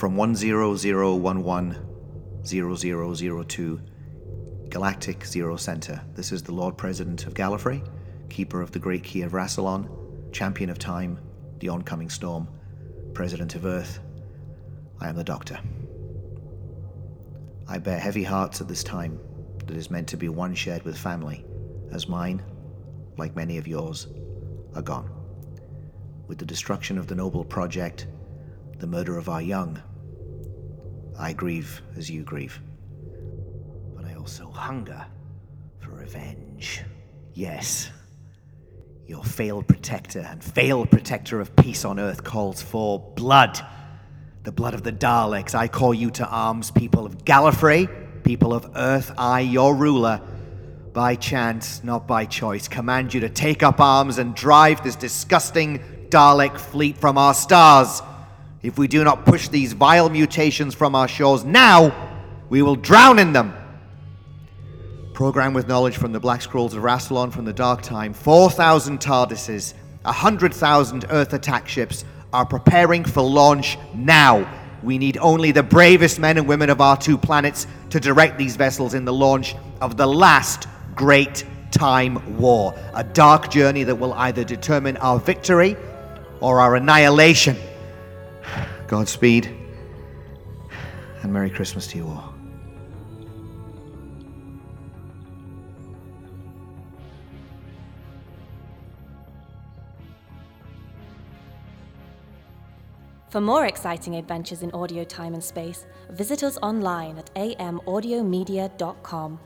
From 100110002, Galactic Zero Center, this is the Lord President of Gallifrey, Keeper of the Great Key of Rassilon, Champion of Time, the Oncoming Storm, President of Earth. I am the Doctor. I bear heavy hearts at this time that is meant to be one shared with family, as mine, like many of yours, are gone. With the destruction of the Noble Project, the murder of our young, I grieve as you grieve. But I also hunger for revenge. Yes. Your failed protector and failed protector of peace on earth calls for blood. The blood of the Daleks. I call you to arms, people of Gallifrey, people of Earth. I, your ruler, by chance, not by choice, command you to take up arms and drive this disgusting Dalek fleet from our stars. If we do not push these vile mutations from our shores now, we will drown in them. Program with knowledge from the Black Scrolls of Rassilon from the Dark Time, 4,000 TARDISes, 100,000 Earth attack ships are preparing for launch now. We need only the bravest men and women of our two planets to direct these vessels in the launch of the last great time war. A dark journey that will either determine our victory or our annihilation. Godspeed, and Merry Christmas to you all. For more exciting adventures in audio time and space, visit us online at amaudiomedia.com.